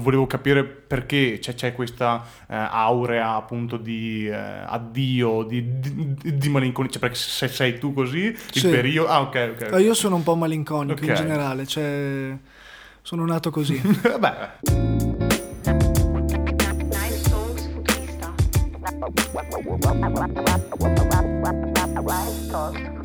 Volevo capire perché c'è, c'è questa eh, aurea appunto di eh, addio, di, di, di malinconia, cioè perché se sei tu così, il Sì. periodo... Ah, ok, ok. Io sono un po' malinconico in Ok. generale, cioè sono nato così. Vabbè, Nice Talks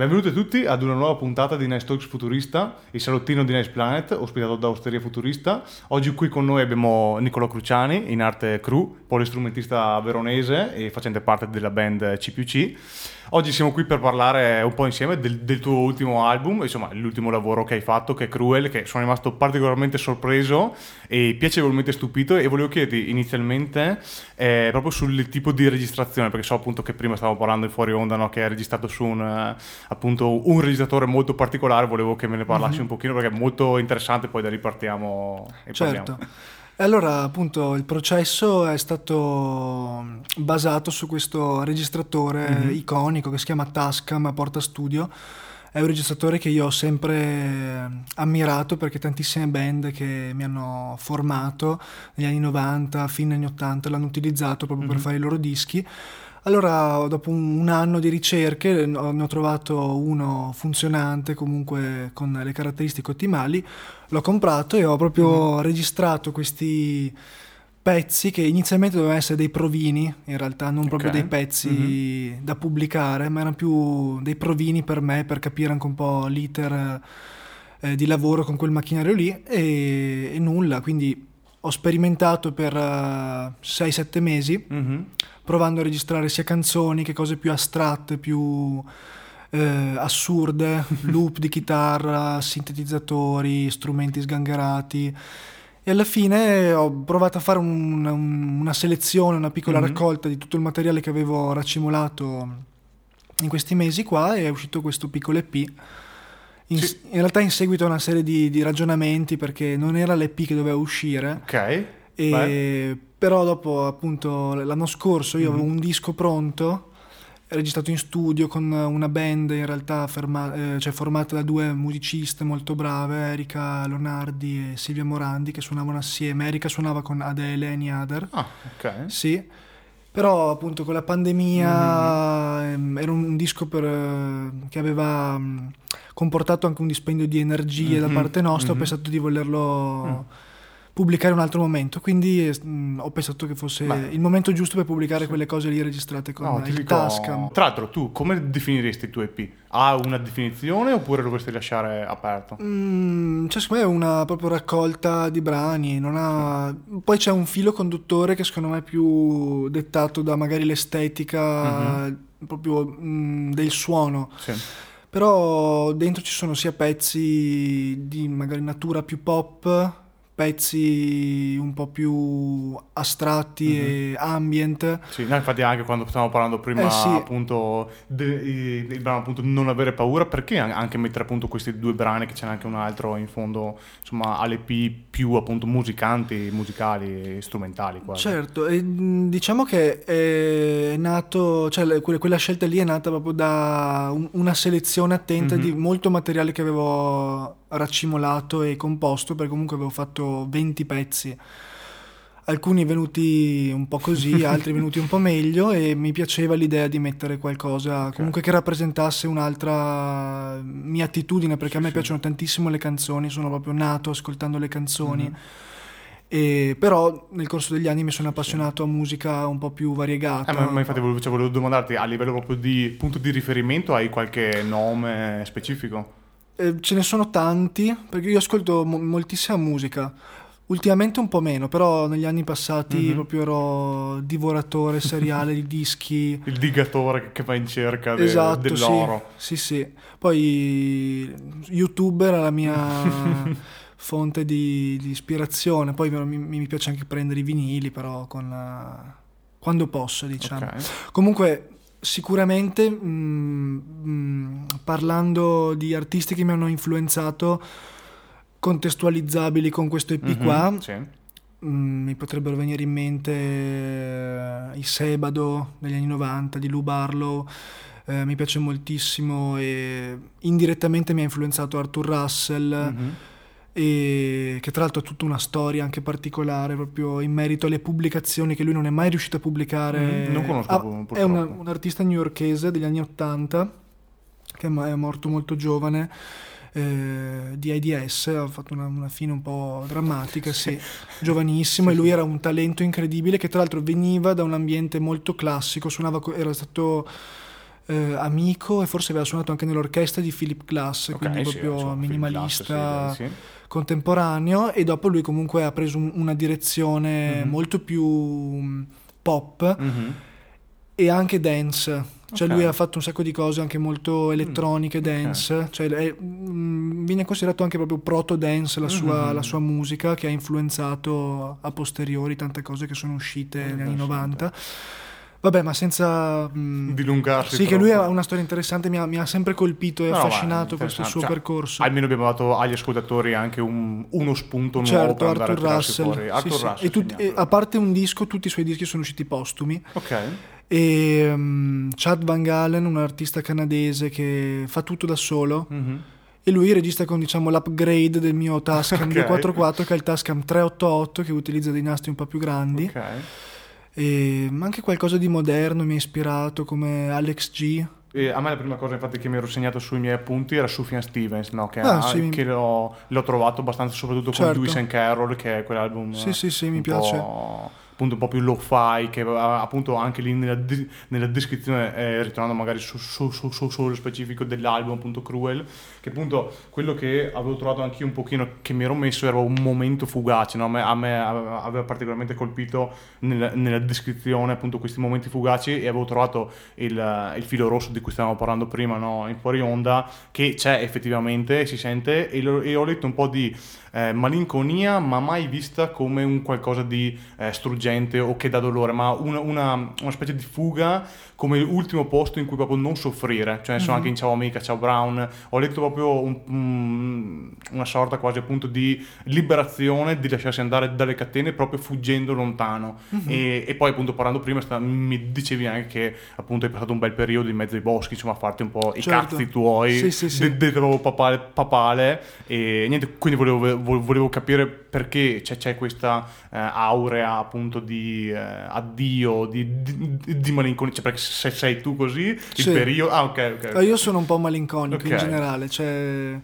benvenuti a tutti ad una nuova puntata di Nice Talks Futurista, il salottino di Nice Planet, ospitato da Osteria Futurista. Oggi qui con noi abbiamo Nicolò Cruciani, in arte Cru, polistrumentista veronese e facente parte della band CPC. Oggi siamo qui per parlare un po' insieme del, del tuo ultimo album, insomma l'ultimo lavoro che hai fatto, che è Cruel, che sono rimasto particolarmente sorpreso e piacevolmente stupito e volevo chiederti inizialmente eh, proprio sul tipo di registrazione, perché so appunto che prima stavamo parlando in fuori onda, no, che è registrato su un, eh, appunto, un registratore molto particolare, volevo che me ne parlassi un pochino perché è molto interessante, poi da lì partiamo e certo. parliamo. E allora, appunto, il processo è stato basato su questo registratore Mhm. iconico che si chiama Tascam Porta Studio. È un registratore che io ho sempre ammirato perché tantissime band che mi hanno formato negli anni 90, fine anni 80 l'hanno utilizzato proprio per Mhm. fare i loro dischi. Allora, dopo un, anno di ricerche, ne ho trovato uno funzionante, comunque con le caratteristiche ottimali. L'ho comprato e ho proprio Mhm. registrato questi pezzi che inizialmente dovevano essere dei provini, in realtà non proprio Ok. Mhm. dei pezzi da pubblicare, ma erano più dei provini per me, per capire anche un po' l'iter eh, di lavoro con quel macchinario lì e, e nulla. Quindi ho sperimentato per 6-7 mesi Mhm. provando a registrare sia canzoni che cose più astratte, più eh, assurde, loop di chitarra, sintetizzatori, strumenti sgangherati. E alla fine ho provato a fare un- un- una selezione, una piccola Mhm. raccolta di tutto il materiale che avevo racimolato in questi mesi qua e è uscito questo piccolo EP. In, Sì. in realtà in seguito a una serie di, di ragionamenti perché non era l'EP che doveva uscire, Ok. e- però dopo appunto l'anno scorso io avevo Mhm. un disco pronto registrato in studio con una band in realtà ferma- eh, cioè formata da due musiciste molto brave Erika Lonardi e Silvia Morandi che suonavano assieme Erika suonava con Adele e Other Ah, ok. sì però appunto con la pandemia ehm, era un disco per, eh, che aveva mh, comportato anche un dispendio di energie da Mhm, parte nostra ho mhm. pensato di volerlo Mm. Pubblicare un altro momento quindi mh, ho pensato che fosse Beh. il momento giusto per pubblicare quelle cose lì registrate con No, il dico- Tascam Tra l'altro, tu come definiresti il tuo EP? Ha una definizione oppure lo vorresti lasciare aperto? Mm, cioè, secondo me è una proprio raccolta di brani. non ha- Poi c'è un filo conduttore che secondo me è più dettato da magari l'estetica Mhm. proprio mm, del suono. Sì. Però dentro ci sono sia pezzi di magari natura più pop, pezzi un po' più astratti Mhm. e ambient. Sì, no, infatti anche quando stavamo parlando prima Eh, sì. appunto de- il brano appunto non avere paura, perché an- anche mettere appunto questi due brani che c'è anche un altro in fondo, insomma, all'EP più appunto musicanti, musicali e strumentali quasi. Certo, e, diciamo che è nato, cioè quella scelta lì è nata proprio da un- una selezione attenta Mhm. di molto materiale che avevo raccimolato e composto, perché comunque avevo fatto 20 pezzi. Alcuni venuti un po' così, altri venuti un po' meglio e mi piaceva l'idea di mettere qualcosa Ok. comunque che rappresentasse un'altra mia attitudine, perché a me Sì, sì. piacciono tantissimo le canzoni, sono proprio nato ascoltando le canzoni. Mhm. E però nel corso degli anni mi sono appassionato a musica un po' più variegata. Eh, ma, ma infatti volevo, cioè, volevo domandarti a livello proprio di punto di riferimento hai qualche nome specifico? Eh, ce ne sono tanti, perché io ascolto mo- moltissima musica. Ultimamente un po' meno, però negli anni passati Mhm. proprio ero divoratore seriale di dischi. Il digatore che- va in cerca de- Esatto, dell'oro. sì, sì, sì. Poi YouTube era la mia fonte di, di ispirazione. Poi mi, mi piace anche prendere i vinili, però con, eh, quando posso, diciamo. Ok. Comunque, sicuramente mh, mh, parlando di artisti che mi hanno influenzato, contestualizzabili con questo EP Mhm, qua, Sì. Mm, mi potrebbero venire in mente eh, i Sebado degli anni 90 di Lou Barlow. eh, mi piace moltissimo e indirettamente mi ha influenzato Arthur Russell. Mhm. E che tra l'altro ha tutta una storia anche particolare proprio in merito alle pubblicazioni che lui non è mai riuscito a pubblicare. Mm, non conosco, Ah, purtroppo. è una- un artista newyorkese degli anni 80 che è mo- è morto molto giovane eh, di AIDS, ha fatto una, una fine un po' drammatica, sì, giovanissimo e lui era un talento incredibile che tra l'altro veniva da un ambiente molto classico, suonava, era stato eh, amico e forse aveva suonato anche nell'orchestra di Philip Glass, Ok, quindi sì, proprio insomma, minimalista class, sì, contemporaneo e dopo lui comunque ha preso un- una direzione Mhm. molto più mm, pop Mhm. e anche dance. Cioè Ok. lui ha fatto un sacco di cose anche molto elettroniche, ok. dance, cioè è- mm, viene considerato anche proprio proto dance la sua, Mhm. la sua musica che ha influenzato a posteriori tante cose che sono uscite negli anni Interessante. 90. Vabbè, ma senza... mm, Dilungarsi sì, che troppo. lui ha una storia interessante, mi ha, mi ha sempre colpito e No, affascinato questo suo Cioè, percorso. Almeno abbiamo dato agli ascoltatori anche un- uno spunto nuovo Certo, andare Arthur Russell. Sì, Arthur sì. Russell, E segniamolo. e a parte un disco, tutti i suoi dischi sono usciti postumi. Ok. E um, Chad Van Galen, un artista canadese che fa tutto da solo. Mhm. E lui registra con diciamo l'upgrade del mio Tascam Ok. 244 che è il Tascam 388 che utilizza dei nastri un po' più grandi. Ok. Ma anche qualcosa di moderno mi ha ispirato come Alex G. E a me la prima cosa infatti che mi ero segnato sui miei appunti era Sufjan Stevens, no? che, Ah, ha- sì. che l'ho, l'ho trovato abbastanza soprattutto Certo. con Lewis and Carroll, che è quell'album Sì, sì, sì, mi piace. Appunto un po' più lo-fi, che appunto anche lì nella, nella descrizione, eh, ritornando magari su, su, su, su- sullo specifico dell'album, appunto Cruel, che appunto quello che avevo trovato anch'io un pochino, che mi ero messo, era un momento fugace, no? a, me, a me aveva particolarmente colpito nella, nella descrizione appunto questi momenti fugaci e avevo trovato il, il filo rosso di cui stavamo parlando prima no? in fuori onda, che c'è effettivamente, si sente, e, lo- e ho letto un po' di eh, malinconia, ma mai vista come un qualcosa di eh, struggente o che dà dolore, ma una, una- una specie di fuga come l'ultimo posto in cui proprio non soffrire. Cioè, sono anche in Ciao Amica, Ciao Brown, ho letto proprio un- un- una sorta quasi appunto di liberazione, di lasciarsi andare dalle catene proprio fuggendo lontano. e, e poi appunto parlando prima sta- mi dicevi anche che appunto hai passato un bel periodo in mezzo ai boschi, insomma a farti un po' i Certo. cazzi tuoi, Sì, sì, sì. de- del proprio papale, papale e niente, quindi volevo, vo- volevo capire perché c'è, c'è questa eh, aurea appunto di eh, addio, di, di, di malinconia, cioè perché se sei tu così, il Sì. periodo... Ah ok, ok. Io sono un po' malinconico in Ok. generale, cioè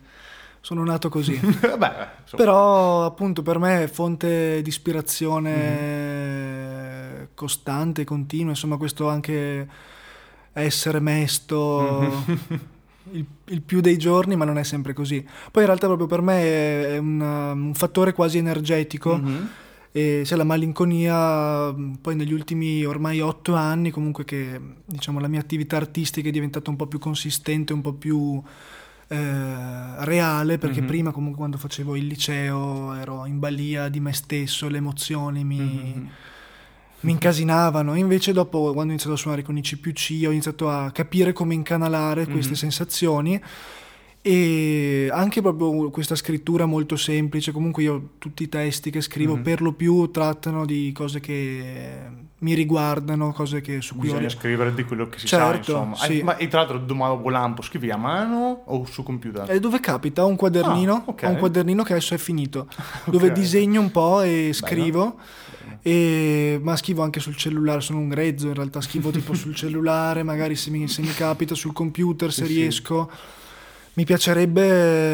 sono nato così. Insomma, Però appunto per me è fonte di Mm-hmm. ispirazione costante, continua, insomma questo anche essere mesto il, il più dei giorni, ma non è sempre così. Poi in realtà proprio per me è, è un, un fattore quasi energetico. Mhm. E c'è la malinconia, mh, poi negli ultimi ormai otto anni, comunque che diciamo la mia attività artistica è diventata un po' più consistente, un po' più eh, reale, perché Mhm. prima comunque quando facevo il liceo ero in balia di me stesso, le emozioni mi, Mhm. mi incasinavano. Invece dopo, quando ho iniziato a suonare con i CPC, ho iniziato a capire come incanalare queste Mhm. sensazioni e anche proprio questa scrittura molto semplice. Comunque io tutti i testi che scrivo Mhm. per lo più trattano di cose che mi riguardano, cose che, su cui ho... Bisogna scrivere di quello che si sa, Certo, insomma. sì. Eh, ma e tra l'altro domando volampo, scrivi a mano o su computer? E dove capita? Ho un quadernino, Ah, ok. ho un quadernino che adesso è finito, dove disegno un po' e scrivo. E- ma scrivo anche sul cellulare, sono un grezzo in realtà, scrivo tipo sul cellulare, magari se mi, se mi capita, sul computer se Sì, sì. Mi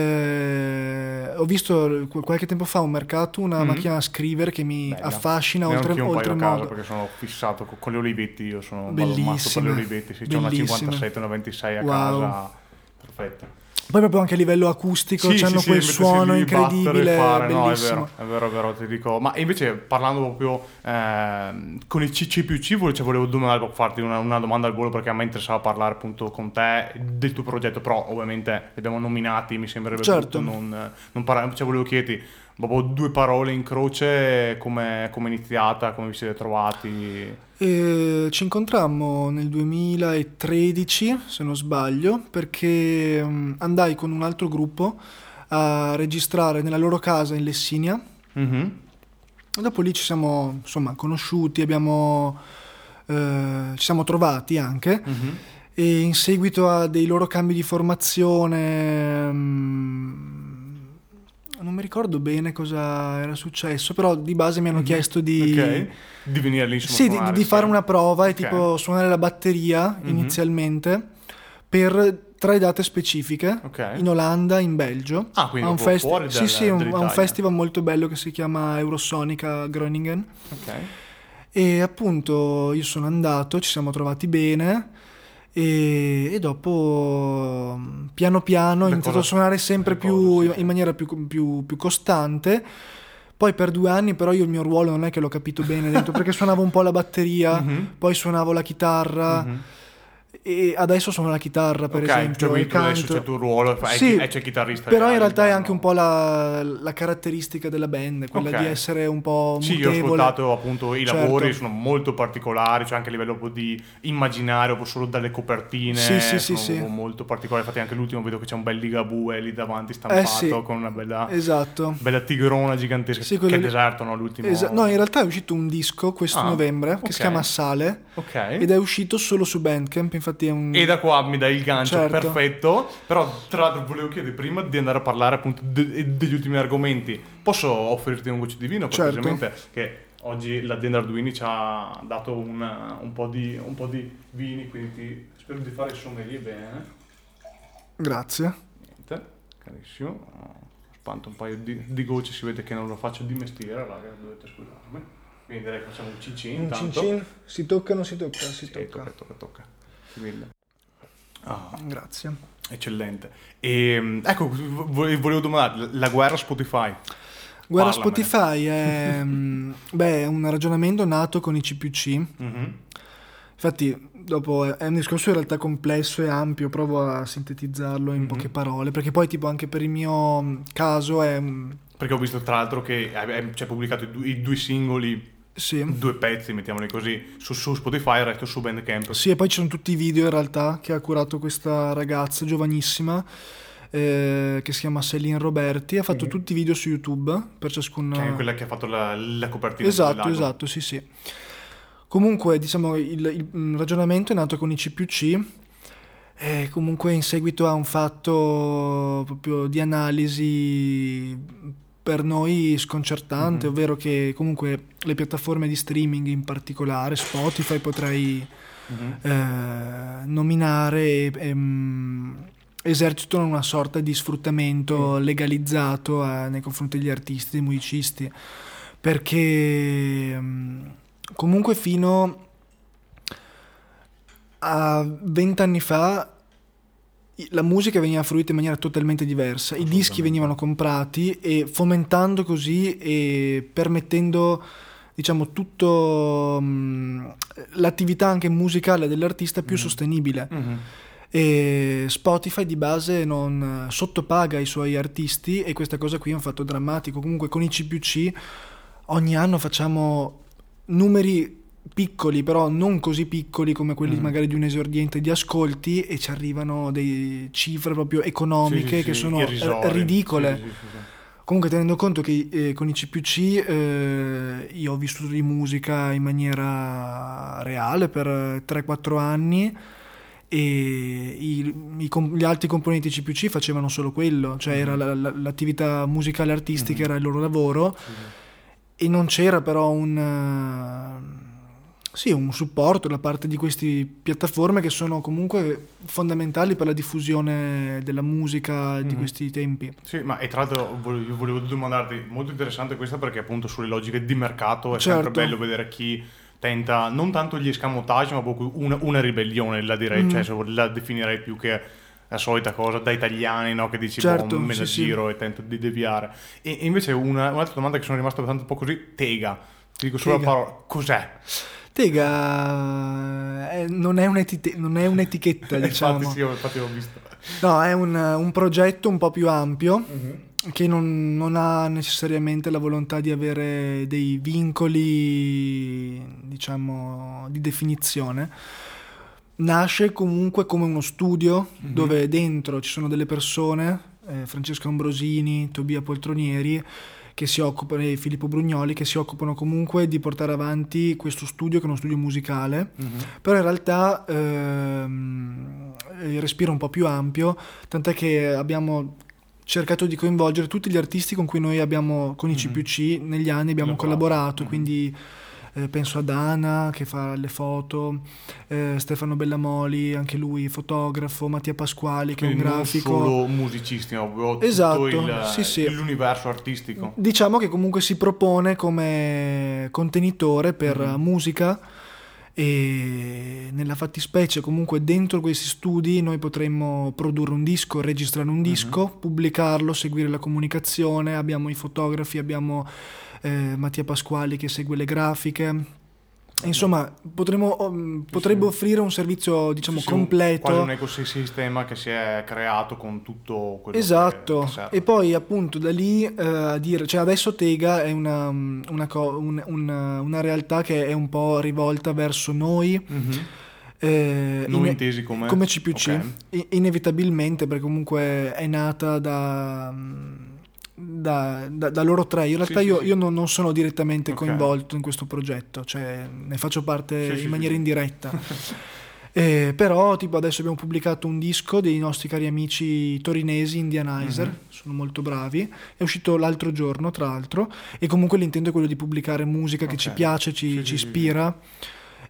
piacerebbe, ho visto qu- qualche tempo fa un mercato una Mhm. macchina da scrivere che mi Bella. affascina Ne oltre, casa oltremodo. perché sono fissato con, con le Olivetti, io sono un per Bellissime, le Olivetti, sì, c'ho una bellissime. 57, una 26 a Wow. casa, perfetta. Poi proprio anche a livello acustico, Sì, hanno sì, sì, quel mettersi suono incredibile, fare, no, è vero, è vero, è vero, ti dico. Ma invece parlando proprio ehm, con il CCPC, volevo, cioè, volevo domandare, farti una, una domanda al volo perché a me interessava parlare appunto con te del tuo progetto, però ovviamente li abbiamo nominati, mi sembrerebbe Certo. non, non parlare, cioè volevo chiederti proprio due parole in croce, come è iniziata, come vi siete trovati? E ci incontrammo nel 2013, se non sbaglio, perché mm, andai con un altro gruppo a registrare nella loro casa in Lessinia. Mhm. E dopo lì ci siamo insomma conosciuti, abbiamo, eh, ci siamo trovati anche. Mhm. E in seguito a dei loro cambi di formazione, mm, non mi ricordo bene cosa era successo, però di base mi hanno chiesto di... Mhm. Ok. Di venire lì insomma, Sì, di, suonare, di fare una prova e Ok. tipo suonare la batteria Mhm. inizialmente per tre date specifiche Ok. in Olanda, in Belgio. Ah, quindi a un, festi- fuori sì, dal- sì, un, a un festival molto bello che si chiama Eurosonica Groningen. Ok. E appunto io sono andato, ci siamo trovati bene e, e dopo piano piano ho iniziato a suonare sempre più sì. in maniera più, più- più costante. Poi per due anni però io il mio ruolo non è che l'ho capito bene dentro perché suonavo un po' la batteria, Mhm. poi suonavo la chitarra Mhm. E adesso suono la chitarra per ok, esempio. cioè quindi adesso c'è il tuo ruolo, Sì, e c'è il chitarrista. Però in realtà è anche un po' la, la caratteristica della band, quella Ok. di essere un po' Sì, io ho mutevole. ascoltato appunto i Certo. lavori, sono molto particolari, cioè anche a livello di immaginario, solo dalle copertine, Sì, sì, sono sì. molto particolari. Infatti anche l'ultimo vedo che c'è un bel Ligabue lì davanti stampato Eh con una bella, Esatto. bella tigrona gigantesca, Sì, che è deserto, no? L'ultimo... Esa- no, in realtà è uscito un disco questo Ah, novembre che ok. si chiama Sale ed è uscito solo su Bandcamp, infatti è un... E da qua mi dai il gancio Certo. perfetto. Però, tra l'altro, volevo chiedere prima di andare a parlare appunto de- degli ultimi argomenti. Posso offrirti un goccio di vino? Certo. Cortesemente? Che oggi l'azienda Arduini ci ha dato un, un po di, un po' di vini, quindi ti- spero di fare il sommelier bene. Grazie. Niente, carissimo. Spanto un paio di, di gocce, si vede che non lo faccio di mestiere, raga, dovete scusarmi. Quindi direi che facciamo un cicin intanto. si tocca o non si tocca? Si Sì, tocca, tocca, tocca. Grazie mille. Ah. Grazie. Eccellente. E, ecco, vo- volevo domandare, la guerra Spotify. Guerra Parlamene. Spotify è, mm, beh, un ragionamento nato con i CPC. Mhm. Infatti, dopo è è un discorso in realtà complesso e ampio, provo a sintetizzarlo in Mhm. poche parole, perché poi tipo anche per il mio mm, caso è... mm, Perché ho visto tra l'altro che c'è pubblicato i due, i due singoli, Sì. due pezzi, mettiamoli così, su, su Spotify, il resto su Bandcamp. Sì, e poi ci sono tutti i video in realtà che ha curato questa ragazza giovanissima eh, che si chiama Celine Roberti. Ha fatto Mhm. tutti i video su YouTube per ciascun... Che è quella che ha fatto la, la copertina Esatto, esatto, sì, sì. Comunque, diciamo, il, il, mm, ragionamento è nato con i CPC. E comunque in seguito a un fatto proprio di analisi per noi sconcertante, Mhm. ovvero che comunque le piattaforme di streaming in particolare, Spotify potrei Mhm. eh, nominare e, e, mm, esercitano una sorta di sfruttamento legalizzato eh, nei confronti degli artisti, dei musicisti, perché mm, comunque fino a vent'anni fa la musica veniva fruita in maniera totalmente diversa, i dischi venivano comprati e fomentando così e permettendo diciamo tutto mm, l'attività anche musicale dell'artista più Mm. sostenibile Mhm. e Spotify di base non sottopaga i suoi artisti e questa cosa qui è un fatto drammatico comunque con i CPC ogni anno facciamo numeri piccoli però non così piccoli come quelli Mm. magari di un esordiente di ascolti e ci arrivano delle cifre proprio economiche Sì, sì, che sì, sono irrisorie. r- ridicole. Comunque tenendo conto che eh, con i CPC eh, io ho vissuto di musica in maniera reale per eh, 3-4 anni e i- i gli altri componenti CPC facevano solo quello, cioè era la- la- l'attività musicale artistica Mhm. era il loro lavoro e non c'era però un, eh, sì, un supporto da parte di queste piattaforme che sono comunque fondamentali per la diffusione della musica di Mhm. questi tempi. Sì, ma e tra l'altro volevo, volevo domandarti, molto interessante questa perché appunto sulle logiche di mercato è sempre Certo. bello vedere chi tenta non tanto gli escamotage ma proprio una, una ribellione, la direi, Mm. cioè se la definirei più che la solita cosa da italiani no? che dici Certo, boh, me la sì, sì. giro e tento di deviare. E, e invece una, un'altra domanda che sono rimasto abbastanza un po' così, Tega, ti dico solo la parola, cos'è? Tega eh, non, è un'etite- non è un'etichetta, diciamo. infatti sì, infatti l'ho visto. No, è un, un progetto un po' più ampio che non, non ha necessariamente la volontà di avere dei vincoli, diciamo, di definizione. Nasce comunque come uno studio Mhm. dove dentro ci sono delle persone, eh, Francesco Ambrosini, Tobia Poltronieri, che si occupano, e Filippo Brugnoli, che si occupano comunque di portare avanti questo studio, che è uno studio musicale, Mhm. però in realtà ehm, il respiro è un po' più ampio, tant'è che abbiamo cercato di coinvolgere tutti gli artisti con cui noi abbiamo, con i CPC, negli anni abbiamo Collaborato. collaborato, Mhm. quindi eh, penso ad Ana che fa le foto, eh, Stefano Bellamoli, anche lui fotografo, Mattia Pasquali che è un Quindi non grafico. solo musicisti, ma proprio Esatto, tutto il- sì, sì. l'universo artistico. Diciamo che comunque si propone come contenitore per Mhm. musica e nella fattispecie comunque dentro questi studi noi potremmo produrre un disco, registrare un disco, pubblicarlo, seguire la comunicazione, abbiamo i fotografi, abbiamo eh, Mattia Pasquali che segue le grafiche. Insomma, potremmo, um, potrebbe offrire un servizio, diciamo, Sì, sì, completo. Quasi un ecosistema che si è creato con tutto quello Esatto, che, serve. e poi appunto da lì eh, a dire, cioè adesso Tega è una, una co- un- una- una realtà che è un po' rivolta verso noi, Mhm. eh, Non ine- intesi come... come CPC, Ok. I- inevitabilmente perché comunque è nata da, da, da- da loro tre. In realtà sì, io, sì. io non, non sono direttamente Ok. coinvolto in questo progetto, cioè ne faccio parte Sì, in maniera indiretta. Eh, però tipo adesso abbiamo pubblicato un disco dei nostri cari amici torinesi Indianizer, Mhm. sono molto bravi, è uscito l'altro giorno tra l'altro e comunque l'intento è quello di pubblicare musica che Ok. ci piace, ci, ci ispira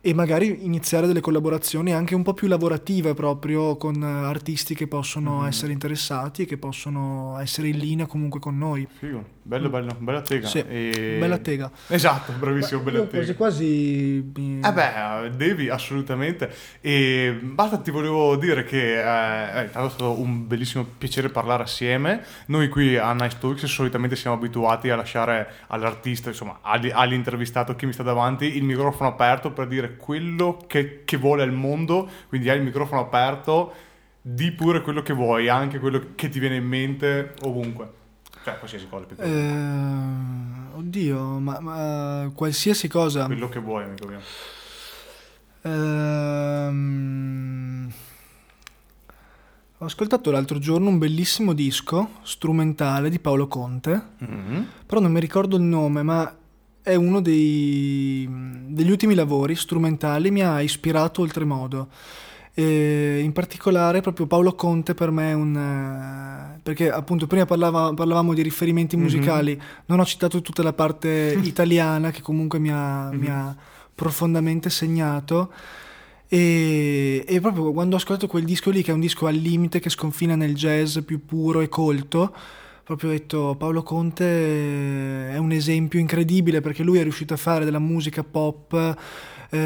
e magari iniziare delle collaborazioni anche un po' più lavorative proprio con eh, artisti che possono Mhm. essere interessati e che possono essere in linea comunque con noi. Figo. Bello, bello, bella tega. Sì, E- bella tega. Esatto, bravissimo, bella Io tega. quasi quasi mi- Eh beh, devi assolutamente. E basta, ti volevo dire che eh, è stato un bellissimo piacere parlare assieme. Noi qui a Nice Talks solitamente siamo abituati a lasciare all'artista, insomma, all'intervistato che mi sta davanti, il microfono aperto per dire quello che, che vuole al mondo. Quindi hai il microfono aperto, di pure quello che vuoi, anche quello che ti viene in mente ovunque. Cioè, qualsiasi cosa. più. Eh, oddio, ma, ma qualsiasi cosa. Quello che vuoi, amico mio. Ehm, ho ascoltato l'altro giorno un bellissimo disco strumentale di Paolo Conte, Mhm. però non mi ricordo il nome, ma è uno dei- degli ultimi lavori strumentali, mi ha ispirato oltremodo. E in particolare proprio Paolo Conte per me è un... eh, perché appunto prima parlava- parlavamo di riferimenti Mhm. musicali, non ho citato tutta la parte italiana che comunque mi ha, mi ha profondamente segnato e, e proprio quando ho ascoltato quel disco lì che è un disco al limite che sconfina nel jazz più puro e colto proprio ho detto Paolo Conte è un esempio incredibile perché lui è riuscito a fare della musica pop eh,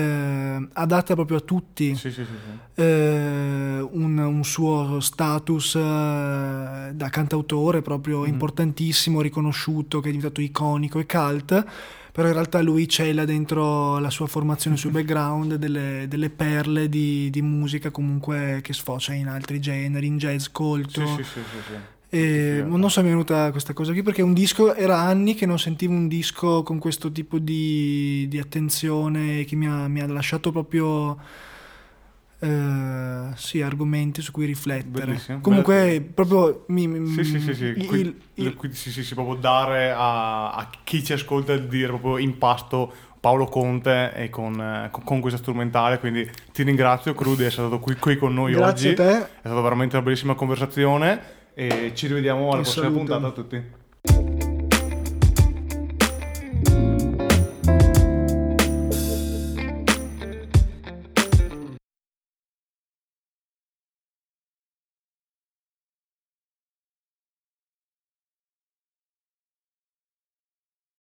adatta proprio a tutti Sì, sì, sì. eh, un, un suo status eh, da cantautore proprio Mhm. importantissimo, riconosciuto, che è diventato iconico e cult, però in realtà lui cela dentro la sua formazione sul background delle, delle perle di, di musica comunque che sfocia in altri generi, in jazz colto. Sì, sì, sì, sì. E non so mi è venuta questa cosa qui perché un disco era anni che non sentivo un disco con questo tipo di, di attenzione che mi ha, mi ha lasciato proprio eh, sì, argomenti su cui riflettere. Bellissimo, Comunque, proprio mi, mi- Sì, sì, sì, sì. il- Qui- il- qui- sì, sì, sì, proprio dare a, a chi ci ascolta il dire proprio in pasto Paolo Conte e con, eh, con- questa strumentale, quindi ti ringrazio Cru di essere stato qui, qui con noi Grazie oggi. a te. È stata veramente una bellissima conversazione e ci rivediamo alla Ti prossima saluto. puntata a tutti.